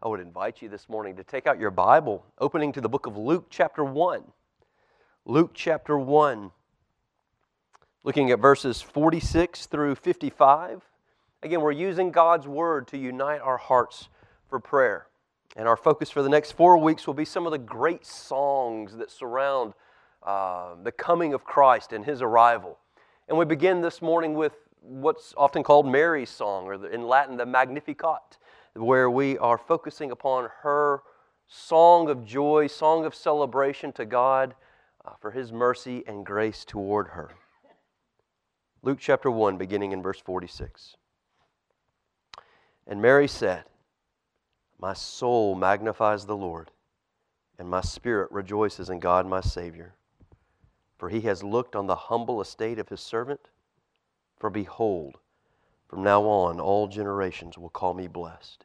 I would invite you this morning to take out your Bible, opening to the book of Luke, chapter 1. Luke, chapter 1, looking at verses 46 through 55. Again, we're using God's Word to unite our hearts for prayer. And our focus for the next four weeks will be some of the great songs that surround uh, the coming of Christ and His arrival. And we begin this morning with what's often called Mary's song, or in Latin, the Magnificat, where we are focusing upon her song of joy, song of celebration to God uh, for His mercy and grace toward her. Luke chapter 1, beginning in verse 46. And Mary said, My soul magnifies the Lord, and my spirit rejoices in God my Savior for he has looked on the humble estate of his servant. For behold, from now on all generations will call me blessed.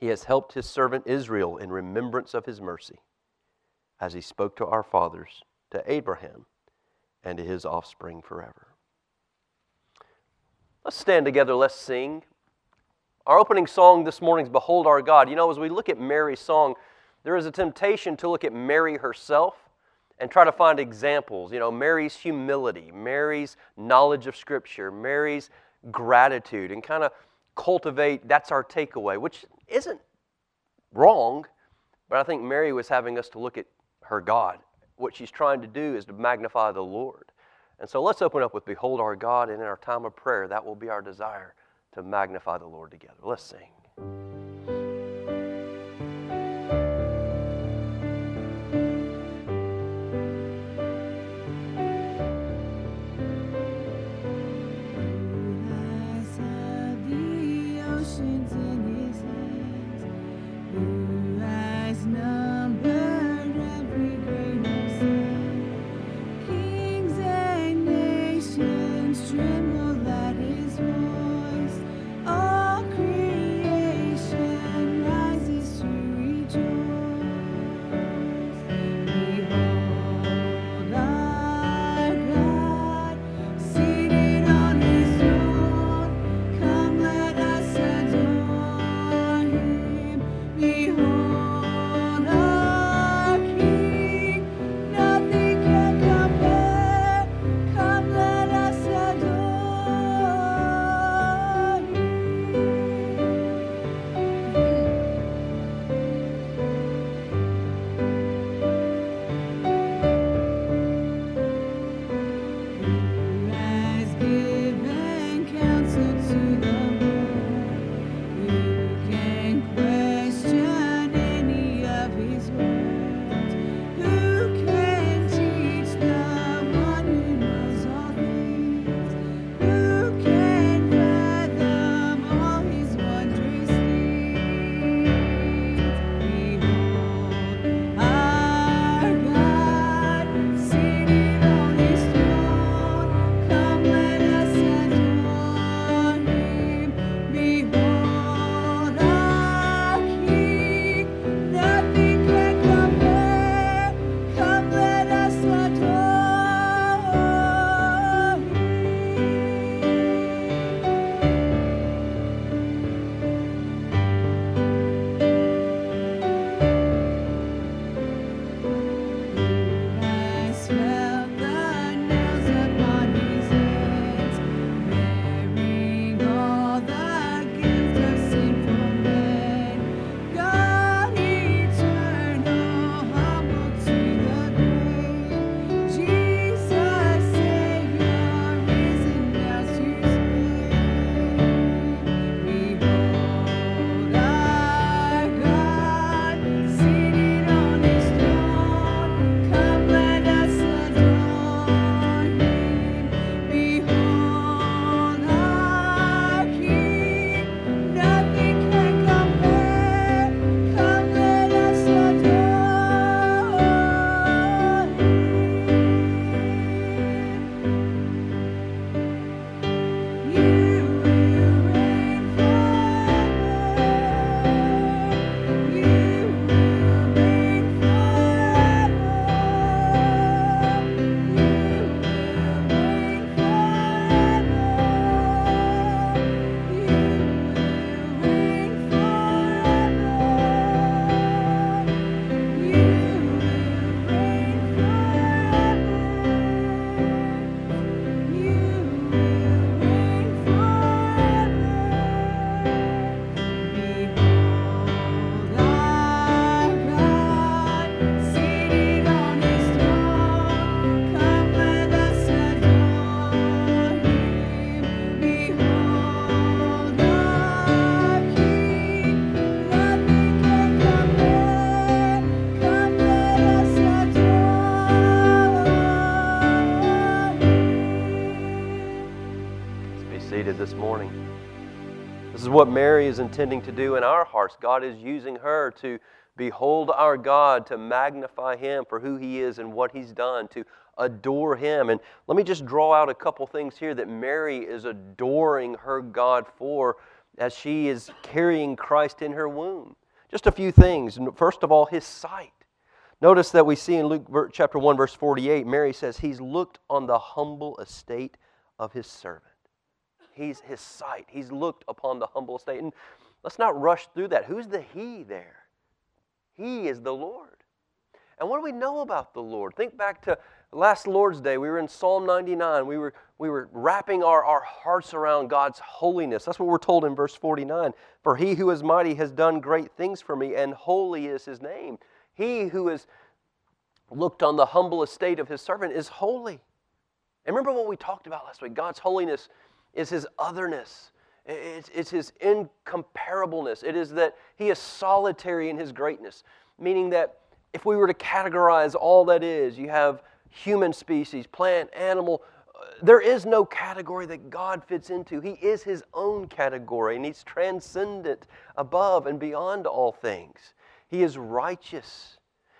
He has helped his servant Israel in remembrance of his mercy, as he spoke to our fathers, to Abraham, and to his offspring forever. Let's stand together, let's sing. Our opening song this morning is Behold Our God. You know, as we look at Mary's song, there is a temptation to look at Mary herself and try to find examples. You know, Mary's humility, Mary's knowledge of Scripture, Mary's gratitude, and kind of cultivate that's our takeaway, which isn't wrong, but I think Mary was having us to look at her God. What she's trying to do is to magnify the Lord. And so let's open up with Behold our God, and in our time of prayer, that will be our desire to magnify the Lord together. Let's sing. This morning. This is what Mary is intending to do in our hearts. God is using her to behold our God, to magnify Him for who He is and what He's done, to adore Him. And let me just draw out a couple things here that Mary is adoring her God for as she is carrying Christ in her womb. Just a few things. First of all, His sight. Notice that we see in Luke chapter 1, verse 48, Mary says, He's looked on the humble estate of His servant. He's His sight. He's looked upon the humble estate. And let's not rush through that. Who's the He there? He is the Lord. And what do we know about the Lord? Think back to last Lord's Day. We were in Psalm 99. We were, we were wrapping our, our hearts around God's holiness. That's what we're told in verse 49. For he who is mighty has done great things for me, and holy is his name. He who has looked on the humble estate of his servant is holy. And remember what we talked about last week God's holiness is his otherness. It's, it's his incomparableness. It is that he is solitary in his greatness, meaning that if we were to categorize all that is, you have human species, plant, animal, uh, there is no category that God fits into. He is his own category, and he's transcendent above and beyond all things. He is righteous,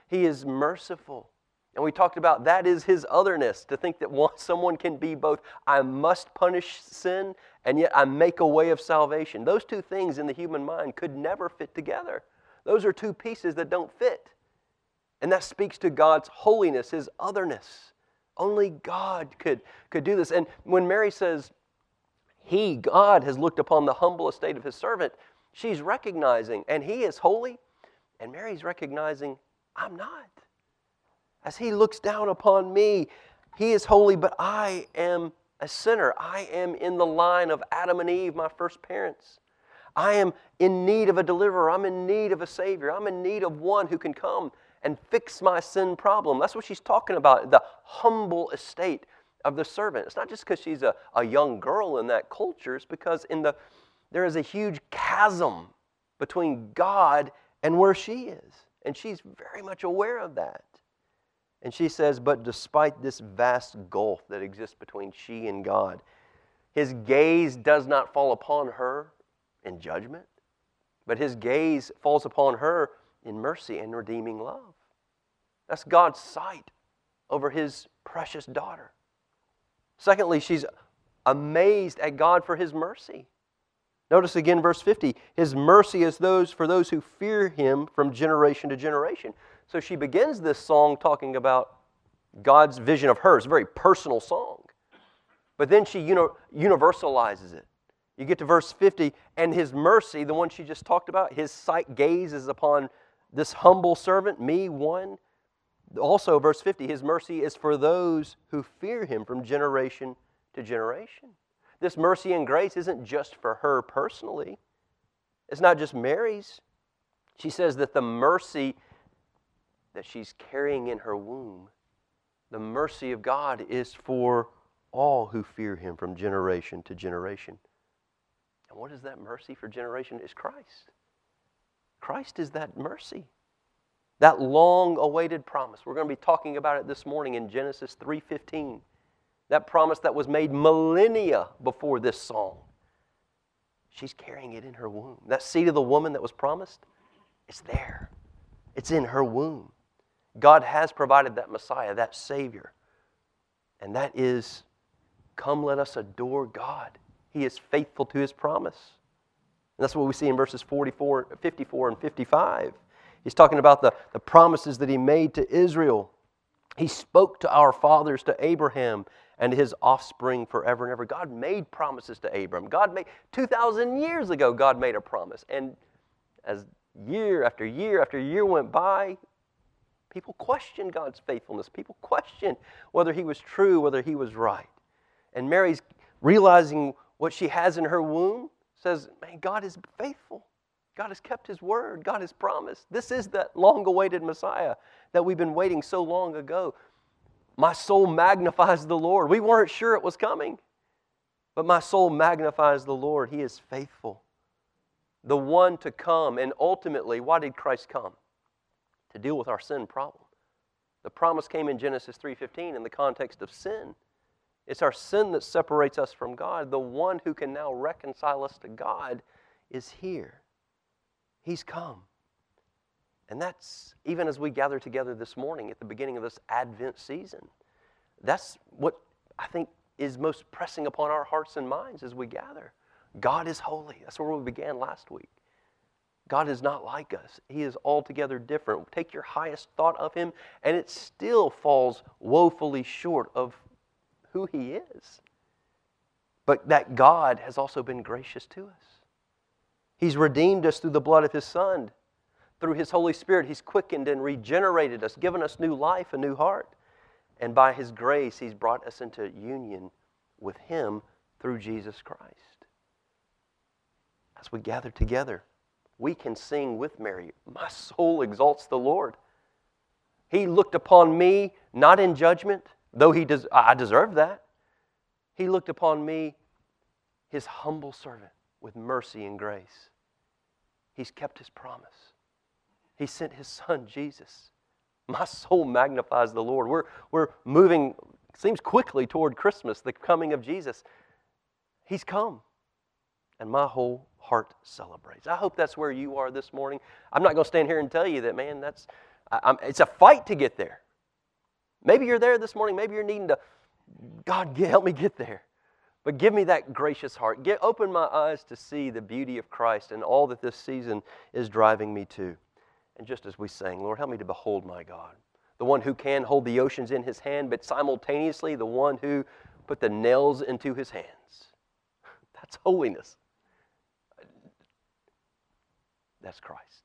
he is merciful. And we talked about that is his otherness to think that one, someone can be both, I must punish sin, and yet I make a way of salvation. Those two things in the human mind could never fit together. Those are two pieces that don't fit. And that speaks to God's holiness, his otherness. Only God could, could do this. And when Mary says, He, God, has looked upon the humble estate of his servant, she's recognizing, and he is holy, and Mary's recognizing, I'm not. As he looks down upon me, he is holy, but I am a sinner. I am in the line of Adam and Eve, my first parents. I am in need of a deliverer. I'm in need of a Savior. I'm in need of one who can come and fix my sin problem. That's what she's talking about the humble estate of the servant. It's not just because she's a, a young girl in that culture, it's because in the, there is a huge chasm between God and where she is. And she's very much aware of that. And she says, But despite this vast gulf that exists between she and God, his gaze does not fall upon her in judgment, but his gaze falls upon her in mercy and redeeming love. That's God's sight over his precious daughter. Secondly, she's amazed at God for his mercy. Notice again verse 50 His mercy is those for those who fear him from generation to generation. So she begins this song talking about God's vision of her. It's a very personal song. But then she uni- universalizes it. You get to verse 50, and his mercy, the one she just talked about, his sight gazes upon this humble servant, me, one. Also, verse 50, his mercy is for those who fear him from generation to generation. This mercy and grace isn't just for her personally, it's not just Mary's. She says that the mercy that she's carrying in her womb, the mercy of God is for all who fear him from generation to generation. And what is that mercy for generation? Is Christ. Christ is that mercy. That long awaited promise. We're going to be talking about it this morning in Genesis 3:15. That promise that was made millennia before this song. She's carrying it in her womb. That seed of the woman that was promised, it's there. It's in her womb. God has provided that Messiah, that Savior. And that is, come let us adore God. He is faithful to his promise. And that's what we see in verses 44, 54 and 55. He's talking about the, the promises that he made to Israel. He spoke to our fathers, to Abraham, and his offspring forever and ever. God made promises to Abram. God made 2,000 years ago, God made a promise. And as year after year after year went by, People question God's faithfulness. People question whether he was true, whether he was right. And Mary's realizing what she has in her womb says, Man, God is faithful. God has kept his word. God has promised. This is that long awaited Messiah that we've been waiting so long ago. My soul magnifies the Lord. We weren't sure it was coming, but my soul magnifies the Lord. He is faithful. The one to come. And ultimately, why did Christ come? To deal with our sin problem. The promise came in Genesis 3:15 in the context of sin. It's our sin that separates us from God. The one who can now reconcile us to God is here. He's come. And that's even as we gather together this morning at the beginning of this Advent season. That's what I think is most pressing upon our hearts and minds as we gather. God is holy. That's where we began last week. God is not like us. He is altogether different. Take your highest thought of Him, and it still falls woefully short of who He is. But that God has also been gracious to us. He's redeemed us through the blood of His Son. Through His Holy Spirit, He's quickened and regenerated us, given us new life, a new heart. And by His grace, He's brought us into union with Him through Jesus Christ. As we gather together, we can sing with Mary My soul exalts the Lord. He looked upon me not in judgment, though he des- I deserved that. He looked upon me, his humble servant, with mercy and grace. He's kept his promise. He sent his son, Jesus. My soul magnifies the Lord. We're, we're moving, seems quickly toward Christmas, the coming of Jesus. He's come. And my whole heart celebrates. I hope that's where you are this morning. I'm not going to stand here and tell you that, man, that's, I, it's a fight to get there. Maybe you're there this morning. Maybe you're needing to, God, help me get there. But give me that gracious heart. Get, open my eyes to see the beauty of Christ and all that this season is driving me to. And just as we sang, Lord, help me to behold my God, the one who can hold the oceans in his hand, but simultaneously the one who put the nails into his hands. That's holiness. That's Christ.